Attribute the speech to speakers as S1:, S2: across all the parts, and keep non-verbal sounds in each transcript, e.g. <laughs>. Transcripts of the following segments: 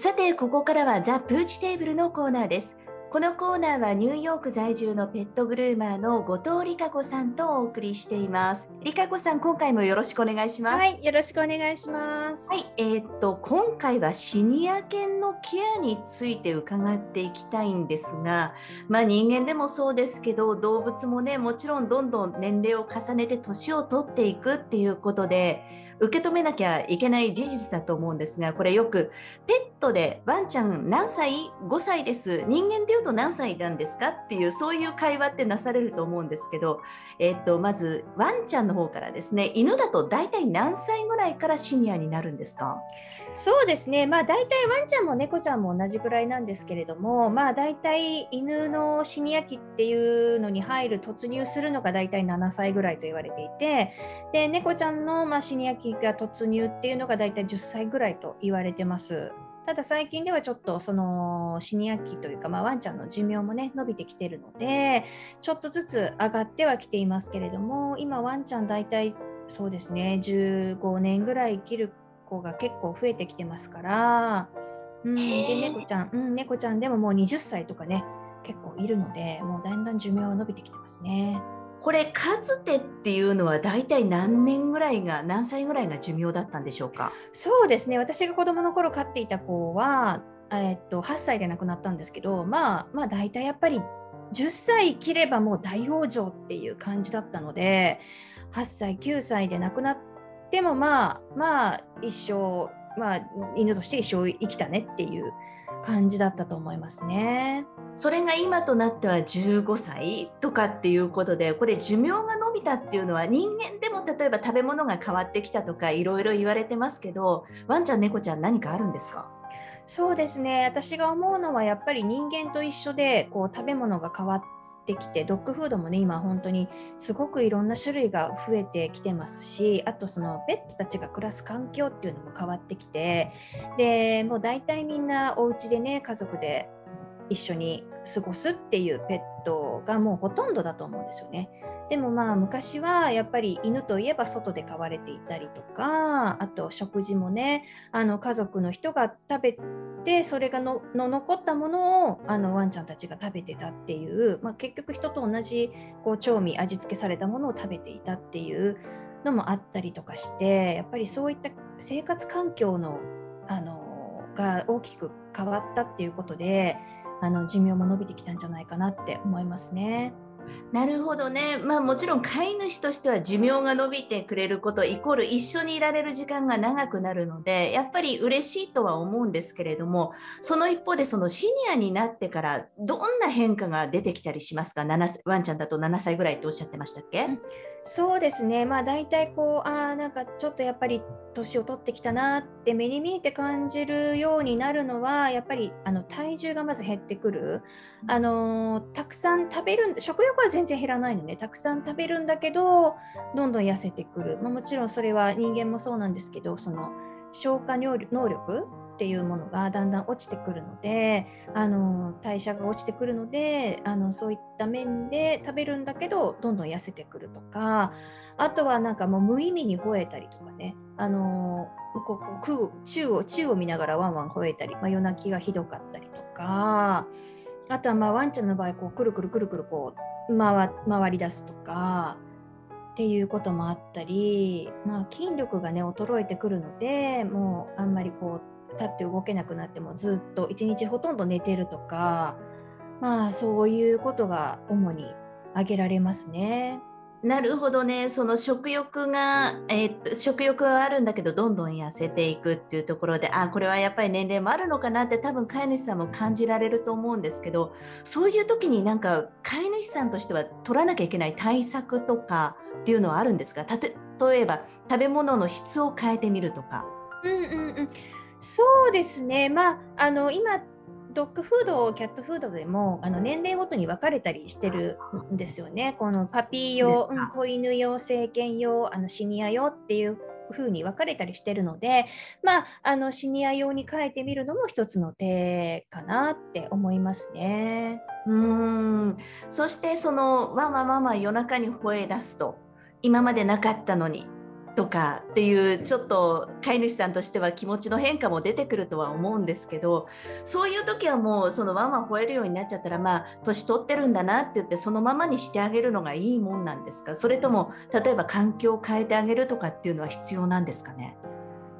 S1: さて、ここからはザ・プーチテーブルのコーナーです。このコーナーはニューヨーク在住のペットグルーマーの後藤理香子さんとお送りしています。理香子さん、今回もよろしくお願いします。
S2: はい、よろしくお願いします。
S1: はい、えー、っと今回はシニア犬のケアについて伺っていきたいんですが、まあ人間でもそうですけど、動物もね、もちろんどんどん年齢を重ねて年を取っていくっていうことで。受け止めなきゃいけない事実だと思うんですがこれよくペットでワンちゃん何歳 ?5 歳です。人間でいうと何歳なんですか？っていうそういう会話ってなされると思うんですけど、え、っとまずワンちゃんの方からですね犬だと大体何歳ぐらいからシニアになるんですか？
S2: そうですね。まあ大体ワンちゃんも猫ちゃんも同じぐらいなんですけれどもまあ大体犬のシニア期っていうのに入る突入するのが大体7歳ぐらいと言われていてで猫ちゃんのまあシニア期が突入っていうのが大体10歳ぐらいと言われてます。ただ最近ではちょっとそのシニア期というか、まあ、ワンちゃんの寿命もね伸びてきてるのでちょっとずつ上がってはきていますけれども今ワンちゃん大体そうですね15年ぐらい生きる子が結構増えてきてますから、うん、で猫ちゃん、うん、猫ちゃんでももう20歳とかね結構いるのでもうだんだん寿命は伸びてきてますね。
S1: これかつてっていうのは大体何年ぐらいが何歳ぐらいが寿命だったんでしょうか？
S2: そうですね。私が子供の頃飼っていた子は、えー、っと8歳で亡くなったんですけどまあまあ大体やっぱり10歳切ればもう大往生っていう感じだったので8歳9歳で亡くなってもまあまあ一生まあ犬として一生生きたねっていう感じだったと思いますね。
S1: それが今となっては15歳とかっていうことでこれ寿命が伸びたっていうのは人間でも例えば食べ物が変わってきたとかいろいろ言われてますけどワンちゃん猫ちゃん何かあるんですか？
S2: そうですね私が思うのはやっぱり人間と一緒でこう食べ物が変わってきてドッグフードもね今本当にすごくいろんな種類が増えてきてますしあとそのペットたちが暮らす環境っていうのも変わってきてでもう大体みんなお家でね家族で一緒に過ごすっていうペットがもうほとんどだと思うんですよね。でもまあ昔はやっぱり犬といえば外で飼われていたりとかあと食事もねあの家族の人が食べてそれがの残ったものをあのワンちゃんたちが食べてたっていう、まあ、結局人と同じこう調味味付けされたものを食べていたっていうのもあったりとかしてやっぱりそういった生活環境のあのが大きく変わったっていうことであの寿命も伸びてきたんじゃないかなって思いますね。
S1: なるほどね、まあ、もちろん飼い主としては寿命が伸びてくれることイコール一緒にいられる時間が長くなるのでやっぱり嬉しいとは思うんですけれどもその一方でそのシニアになってからどんな変化が出てきたりしますか？ワンちゃんだと7歳ぐらいっておっしゃってましたっけ、
S2: そうですね、まあ、大体こうあなんかちょっとやっぱり年を取ってきたなって目に見えて感じるようになるのはやっぱりあの体重がまず減ってくる、あのたくさん食べる食欲は全然減らないのね。たくさん食べるんだけどどんどん痩せてくる、まあ、もちろんそれは人間もそうなんですけどその消化能力っていうものがだんだん落ちてくるのであの代謝が落ちてくるのであのそういった面で食べるんだけどどんどん痩せてくるとかあとはなんかもう無意味に吠えたりとかねあのこう空宙を宙を見ながらワンワン吠えたり、まあ、夜泣きがひどかったりとかあとはまあワンちゃんの場合こうくるくるくるくるこう回回り出すとか。っていうこともあったり、まあ、筋力がね衰えてくるのでもうあんまりこう立って動けなくなってもずっと一日ほとんど寝てるとかまあそういうことが主に挙げられますね。
S1: なるほどね。その食欲が、えー、っと食欲はあるんだけどどんどん痩せていくっていうところであこれはやっぱり年齢もあるのかなって多分飼い主さんも感じられると思うんですけどそういう時になんか飼い主さんとしては取らなきゃいけない対策とかっていうのはあるんですか？例えば食べ物の質を変えてみるとか。
S2: うんうんうん。そうですね、まあ、あの今、ドッグフード、キャットフードでもあの年齢ごとに分かれたりしてるんですよね。このパピー用、うん、子犬用、成犬用、あのシニア用っていう風に分かれたりしてるので、まあ、あのシニア用に変えてみるのも一つの手かなって思いますね。
S1: うんそしてそのワンワンワンワン夜中に吠え出すと今までなかったのにとかっていうちょっと飼い主さんとしては気持ちの変化も出てくるとは思うんですけどそういう時はもうそのワンワン吠えるようになっちゃったらまあ年取ってるんだなって言ってそのままにしてあげるのがいいもんなんですか？それとも例えば環境を変えてあげるとかっていうのは必要なんですかね？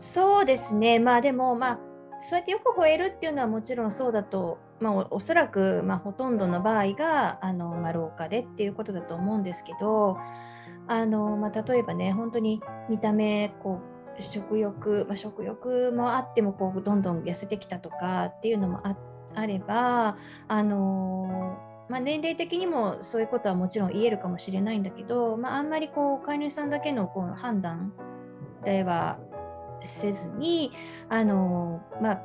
S2: そうですね。まあでもまあそうやってよく吠えるっていうのはもちろんそうだと、まあ、おそらく、まあ、ほとんどの場合があの、まあ、老化でっていうことだと思うんですけどあの、まあ、例えばね本当に見た目こう食欲、まあ、食欲もあってもこうどんどん痩せてきたとかっていうのもああればあのまあ、年齢的にもそういうことはもちろん言えるかもしれないんだけど、まあ、あんまりこう飼い主さんだけのこう判断ではせずにあの、まあ、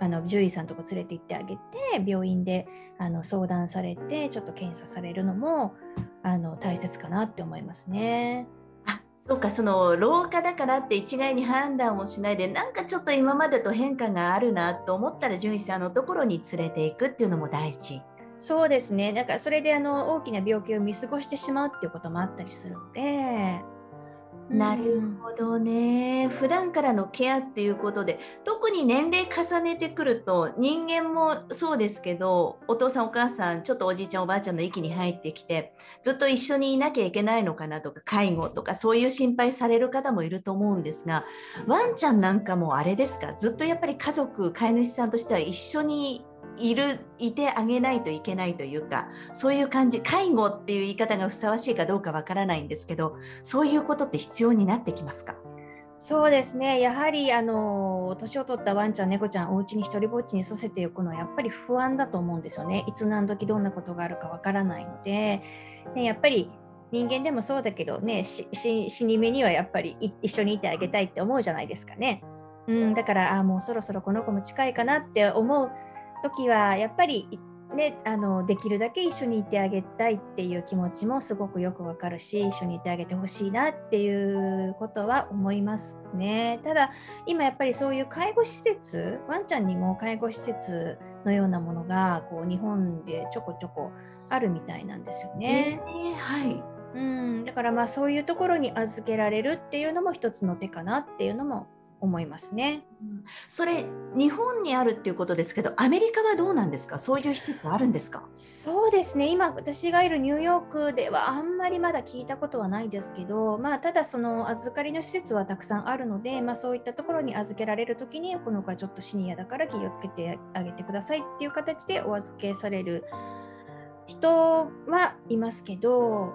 S2: あの獣医さんとか連れて行ってあげて病院であの相談されてちょっと検査されるのもあの大切かなって思いますね。
S1: あそうかその老化だからって一概に判断をしないでなんかちょっと今までと変化があるなと思ったら獣医さんのところに連れていくっていうのも大事。
S2: そうですねだからそれであの大きな病気を見過ごしてしまうっていうこともあったりするので。
S1: なるほどね。普段からのケアっていうことで、特に年齢重ねてくると、人間もそうですけど、お父さんお母さん、ちょっとおじいちゃんおばあちゃんの域に入ってきて、ずっと一緒にいなきゃいけないのかなとか、介護とかそういう心配される方もいると思うんですが、ワンちゃんなんかもあれですか、ずっとやっぱり家族、飼い主さんとしては一緒にいるいてあげないといけないというかそういう感じ介護っていう言い方がふさわしいかどうかわからないんですけどそういうことって必要になってきますか？
S2: そうですね。やはりあの年を取ったワンちゃん猫ちゃんお家に一人ぼっちにさせておくのはやっぱり不安だと思うんですよね。いつ何時どんなことがあるかわからないので、ね、やっぱり人間でもそうだけどね死に目にはやっぱり一緒にいてあげたいって思うじゃないですかね。うん、だからあもうそろそろこの子も近いかなって思う時はやっぱりね、あのできるだけ一緒にいてあげたいっていう気持ちもすごくよくわかるし一緒にいてあげてほしいなっていうことは思いますね。ただ今やっぱりそういう介護施設ワンちゃんにも介護施設のようなものがこう日本でちょこちょこあるみたいなんですよね。
S1: えー、はい。
S2: うん、だからまあそういうところに預けられるっていうのも一つの手かなっていうのも思いますね。
S1: それ日本にあるっていうことですけどアメリカはどうなんですか？そういう施設あるんですか？
S2: そうですね今私がいるニューヨークではあんまりまだ聞いたことはないですけど、まあ、ただその預かりの施設はたくさんあるので、まあ、そういったところに預けられる時にこの子はちょっとシニアだから気をつけてあげてくださいっていう形でお預けされる人はいますけど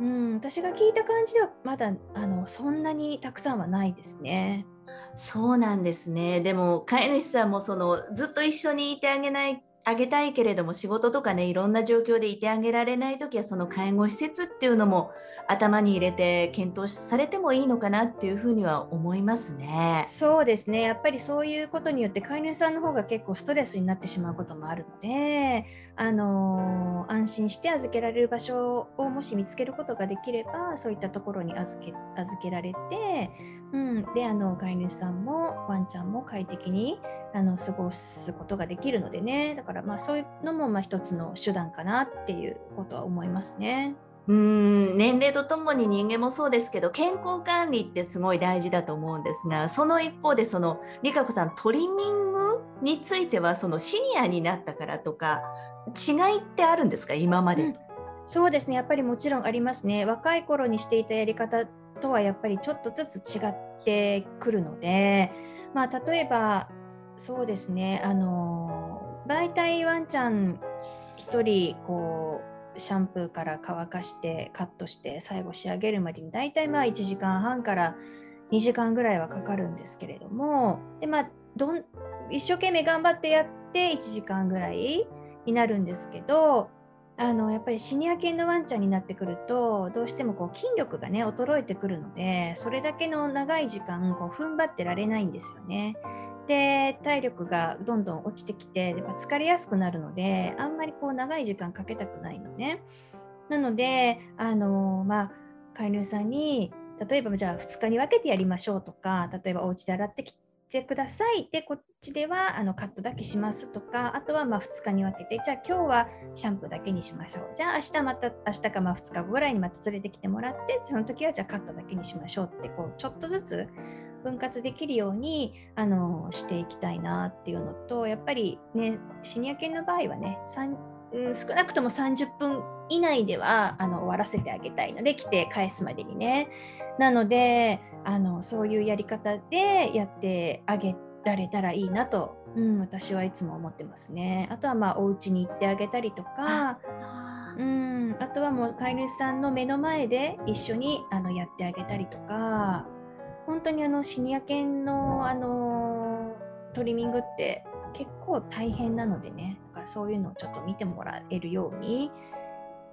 S2: うん、私が聞いた感じではまだあのそんなにたくさんはないですね。
S1: そうなんですね。でも飼い主さんもそのずっと一緒にいてあげないあげたいけれども仕事とかねいろんな状況でいてあげられない時はその介護施設っていうのも頭に入れて検討されてもいいのかなっていうふうには思いますね。
S2: そうですねやっぱりそういうことによって飼い主さんの方が結構ストレスになってしまうこともあるので、あのー、安心して預けられる場所をもし見つけることができればそういったところに預け預けられて、であの飼い主さんもワンちゃんも快適にあの過ごすことができるのでね。だからまあそういうのもまあ一つの手段かなっていうことは思いますね。
S1: うん年齢とともに人間もそうですけど健康管理ってすごい大事だと思うんですがその一方でその理香子さんトリミングについてはそのシニアになったからとか違いってあるんですか？今まで、うん、
S2: そうですね。やっぱりもちろんありますね。若い頃にしていたやり方とはやっぱりちょっとずつ違ってくるのでまあ例えばそうですねあの大体ワンちゃん1人こうシャンプーから乾かしてカットして最後仕上げるまでに大体まあ1時間半から2時間ぐらいはかかるんですけれどもで、まあ、どん一生懸命頑張ってやって1時間ぐらいになるんですけどあのやっぱりシニア犬のワンちゃんになってくるとどうしてもこう筋力がね衰えてくるのでそれだけの長い時間こう踏ん張ってられないんですよね。で体力がどんどん落ちてきて疲れやすくなるのであんまりこう長い時間かけたくないのね。なのであの、まあ、飼い主さんに例えばじゃあ2日に分けてやりましょうとか例えばお家で洗ってきてください。で、こっちではあのカットだけしますとか、あとはま2日に分けて、じゃあ今日はシャンプーだけにしましょう。じゃあ明日また、明日かまあ2日後ぐらいにまた連れてきてもらって、その時はじゃあカットだけにしましょうって、こうちょっとずつ分割できるようにあのしていきたいなっていうのと、やっぱりね、シニア犬の場合はね、うん、少なくとも30分以内ではあの終わらせてあげたいので来て返すまでにね。なのであのそういうやり方でやってあげられたらいいなと、うん、私はいつも思ってますね。あとはまあお家に行ってあげたりとかうん、あとはもう飼い主さんの目の前で一緒にあのやってあげたりとか本当にあのシニア犬のあのトリミングって結構大変なのでねかそういうのをちょっと見てもらえるように、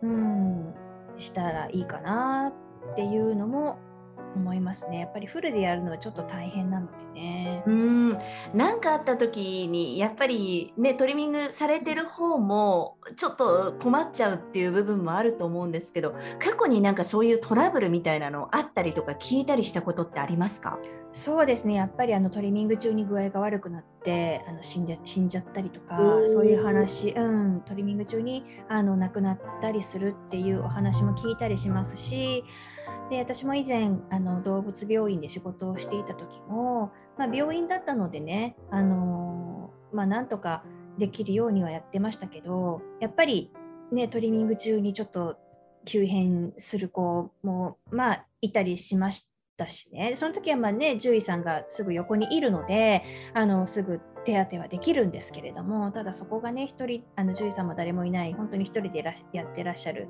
S2: うん、したらいいかなっていうのも思いますね。やっぱりフルでやるのはちょっと大変なのでね。
S1: うん、何かあった時にやっぱりねトリミングされてる方もちょっと困っちゃうっていう部分もあると思うんですけど、過去になんかそういうトラブルみたいなのあったりとか聞いたりしたことってありますか？
S2: そうですね。やっぱりあのトリミング中に具合が悪くなってあの死んで死んじゃったりとかそういう話、うん、トリミング中にあの亡くなったりするっていうお話も聞いたりしますしで私も以前あの動物病院で仕事をしていた時も、まあ、病院だったのでねあの、まあ、なんとかできるようにはやってましたけどやっぱりねトリミング中にちょっと急変する子もまあいたりしましたしねその時はまあね獣医さんがすぐ横にいるのであのすぐ手当てはできるんですけれどもただそこがね1人あの獣医さんも誰もいない本当に1人でやってらっしゃる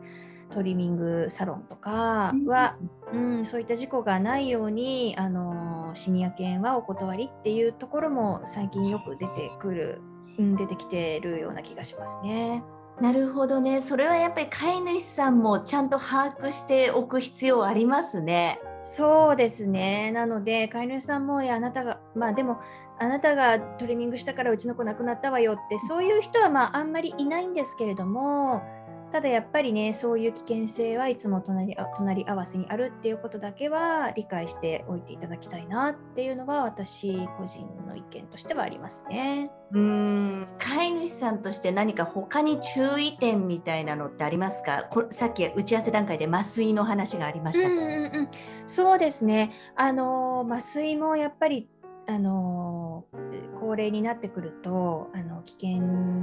S2: トリミングサロンとかは、うん、うん、そういった事故がないようにあのシニア犬はお断りっていうところも最近よく出てくる、うん、出てきてるような気がしますね。
S1: なるほどね。それはやっぱり飼い主さんもちゃんと把握しておく必要ありますね。
S2: そうですね。なので、飼い主さんも、いや、あなたが、まあでも、あなたがトリミングしたからうちの子亡くなったわよって、そういう人はまああんまりいないんですけれども、ただやっぱりねそういう危険性はいつも隣隣り合わせにあるっていうことだけは理解しておいていただきたいなっていうのが私個人の意見としてはありますね。
S1: うん飼い主さんとして何か他に注意点みたいなのってありますか？こさっき打ち合わせ段階で麻酔の話がありました、
S2: そうですね。あの麻酔もやっぱりあの高齢になってくるとあの危険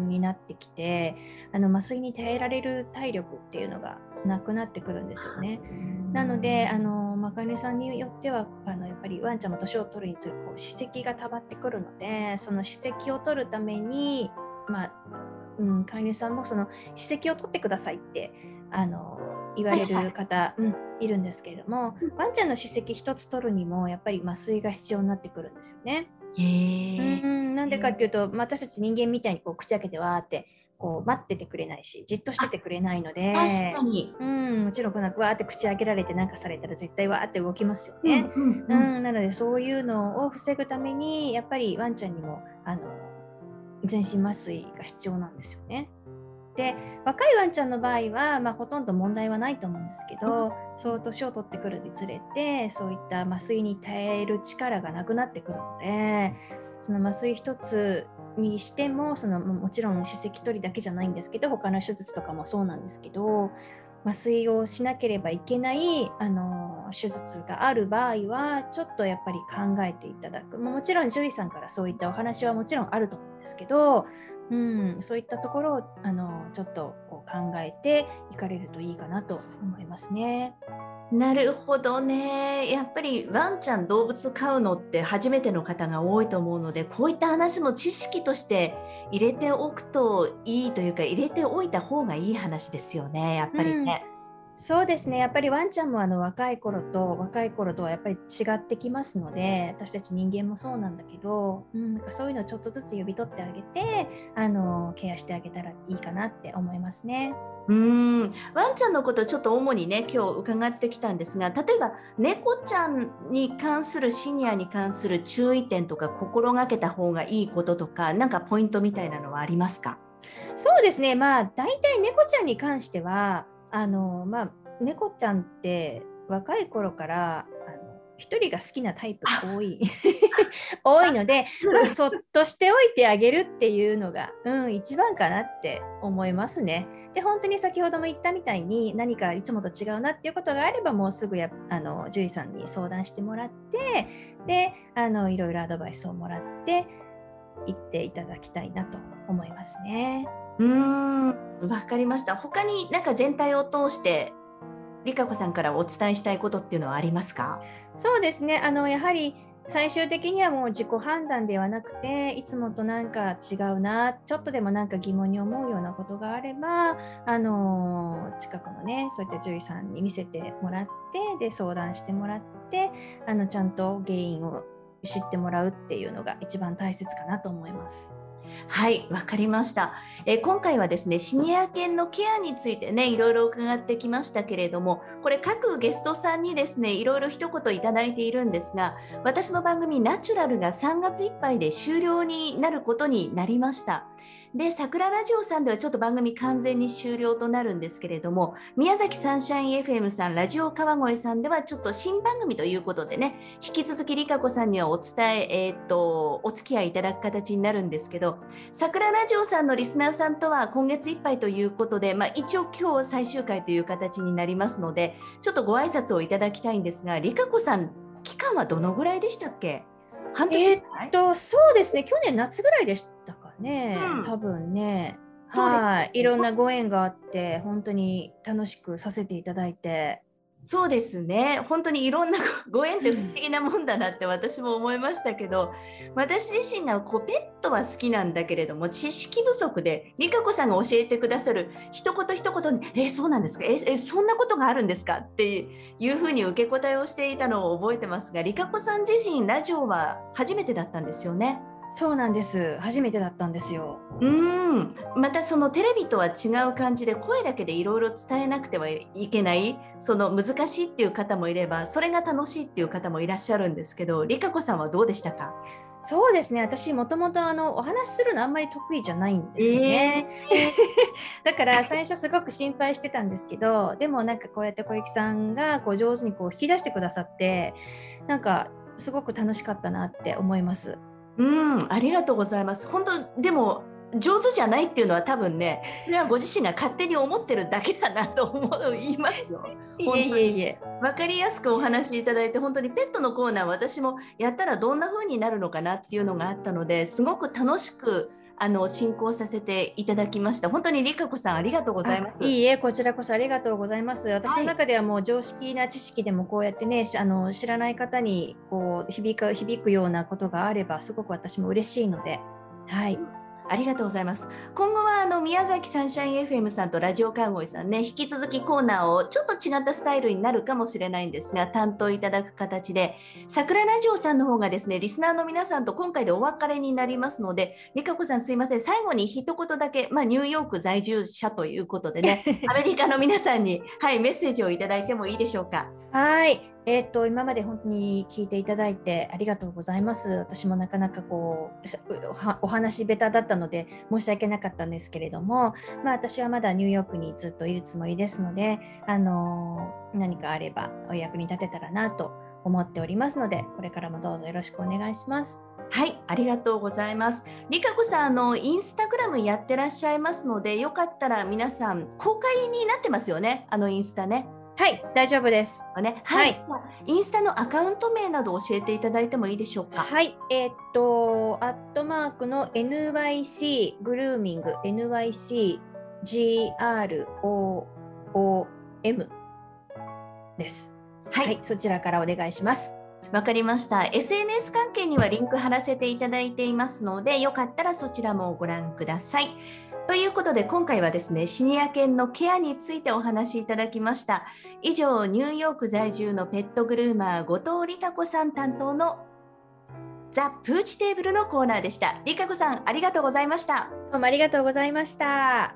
S2: になってきてあの麻酔に耐えられる体力っていうのがなくなってくるんですよね。なのであの、ま飼い主さんによってはあのやっぱりワンちゃんも年を取るにつれこう歯石がたまってくるのでその歯石を取るために、まあうん、飼い主さんもその歯石を取ってくださいってあの言われる方、はいはい、うん、いるんですけれども、ワンちゃんの歯石1つ取るにもやっぱり麻酔が必要になってくるんですよね。
S1: へ
S2: うん。なんでかっていうと、私たち人間みたいにこう口開けてわーってこう待っててくれないしじっとしててくれないので
S1: 確かに、
S2: うん、もちろんこのわーって口開けられて何かされたら絶対わーって動きますよね。うん、うんうん、なのでそういうのを防ぐためにやっぱりワンちゃんにもあの全身麻酔が必要なんですよね。で若いワンちゃんの場合は、まあ、ほとんど問題はないと思うんですけど、うん、そう年を取ってくるにつれてそういった麻酔に耐える力がなくなってくるのでその麻酔一つにしてもそのもちろん歯石取りだけじゃないんですけど他の手術とかもそうなんですけど麻酔をしなければいけないあの手術がある場合はちょっとやっぱり考えていただく。もちろん獣医さんからそういったお話はもちろんあると思うんですけどうん、そういったところをあのちょっとこう考えていかれるといいかなと思いますね。
S1: なるほどね。やっぱりワンちゃん動物飼うのって初めての方が多いと思うので、こういった話も知識として入れておくといいというか、入れておいた方がいい話ですよね、やっぱりね。
S2: うんそうですね。やっぱりワンちゃんもあの若い頃と若い頃とはやっぱり違ってきますので私たち人間もそうなんだけど、うん、なんかそういうのをちょっとずつ呼び取ってあげてあのケアしてあげたらいいかなって思いますね。
S1: うん。ワンちゃんのことちょっと主にね今日伺ってきたんですが例えば猫ちゃんに関するシニアに関する注意点とか心がけた方がいいこととか何かポイントみたいなのはありますか？
S2: そうですね。まあ大体猫ちゃんに関してはあのまあ猫ちゃんって若い頃から一人が好きなタイプが多い <laughs> 多いので、まあ、そっとしておいてあげるっていうのが、うん、一番かなって思いますね。で本当に先ほども言ったみたいに何かいつもと違うなっていうことがあればもうすぐやあの獣医さんに相談してもらってであのいろいろアドバイスをもらって行っていただきたいなと思いますね。
S1: うんわかりました。他になんか全体を通して理香子さんからお伝えしたいことっていうのはありますか？
S2: そうですねあのやはり最終的にはもう自己判断ではなくていつもとなんか違うなちょっとでもなんか疑問に思うようなことがあればあの近くのねそういった獣医さんに見せてもらってで相談してもらってあのちゃんと原因を知ってもらうっていうのが一番大切かなと思います。
S1: はい、わかりました、え、今回はですね、シニア犬のケアについてね、いろいろ伺ってきましたけれども、これ各ゲストさんにですね、いろいろ一言いただいているんですが、私の番組ナチュラルが3月いっぱいで終了になることになりました。で、桜ラジオさんではちょっと番組完全に終了となるんですけれども、宮崎サンシャイン FM さん、ラジオ川越さんではちょっと新番組ということでね、引き続きりかこさんにはお伝え、えー、っと、お付き合いいただく形になるんですけど、桜ラジオさんのリスナーさんとは今月いっぱいということで、まあ、一応今日最終回という形になりますので、ちょっとご挨拶をいただきたいんですが、りかこさん、期間はどのぐらいでしたっけ？
S2: 半年えっと、そうですね、去年夏ぐらいでしね、うん、多分ね。はい、いろんなご縁があって、本当に楽しくさせていただいて。
S1: そうですね本当にいろんなご縁って不思議なもんだなって私も思いましたけど私自身がこうペットは好きなんだけれども知識不足で美香子さんが教えてくださる一言一言に「えそうなんですか？ええそんなことがあるんですか?」っていうふうに受け答えをしていたのを覚えてますが理香子さん自身ラジオは初めてだったんですよね。
S2: そうなんです。初めてだったんですよ。
S1: うん。またそのテレビとは違う感じで声だけでいろいろ伝えなくてはいけないその難しいっていう方もいればそれが楽しいっていう方もいらっしゃるんですけど、りかこさんはどうでしたか？
S2: そうですね。私もともとあのお話しするのあんまり得意じゃないんですよね。えー、<laughs> だから最初すごく心配してたんですけど、でもなんかこうやって小雪さんがこう上手にこう引き出してくださって、なんかすごく楽しかったなって思います。
S1: うん、ありがとうございます。本当でも上手じゃないっていうのは多分ね、それはご自身が勝手に思ってるだけだなと思う言いますよ。
S2: いえいえいえ。
S1: 分かりやすくお話しいただいて、本当にペットのコーナー私もやったらどんな風になるのかなっていうのがあったので、すごく楽しくあの進行させていただきました。本当にりかこさんありがとうございます。
S2: いいえ、こちらこそありがとうございます。私の中ではもう常識な知識でもこうやってね、あの知らない方にこう響く響くようなことがあればすごく私も嬉しいので、はい。
S1: ありがとうございます。今後はあの宮崎サンシャイン FM さんとラジオカウイさんね、引き続きコーナーをちょっと違ったスタイルになるかもしれないんですが、担当いただく形で、桜ラジオさんの方がですね、リスナーの皆さんと今回でお別れになりますので、りかこさんすいません、最後に一言だけ、まあ、ニューヨーク在住者ということでね、<laughs> アメリカの皆さんに、はい、メッセージをいただいてもいいでしょうか？
S2: はい。えーと、今まで本当に聞いていただいてありがとうございます。私もなかなかこうお話下手だったので申し訳なかったんですけれども、まあ、私はまだニューヨークにずっといるつもりですので、あの何かあればお役に立てたらなと思っておりますので、これからもどうぞよろしくお願いします。
S1: はい、ありがとうございます。りかこさん、あのインスタグラムやってらっしゃいますので、よかったら皆さん公開になってますよね、あのインスタね。
S2: はい、大丈夫です。
S1: ね、はい、はい、インスタのアカウント名など教えていただいてもいいでしょうか？
S2: はい、えー、っと、アットマークの NYC グルーミング、NYC GROOM です。はい、はい、そちらからお願いします。
S1: わかりました。SNS 関係にはリンク貼らせていただいていますので、よかったらそちらもご覧ください。ということで今回はですねシニア犬のケアについてお話しいただきました。以上ニューヨーク在住のペットグルーマー後藤理香子さん担当のザ・プーチテーブルのコーナーでした。理香子さんありがとうございました。
S2: どうもありがとうございました。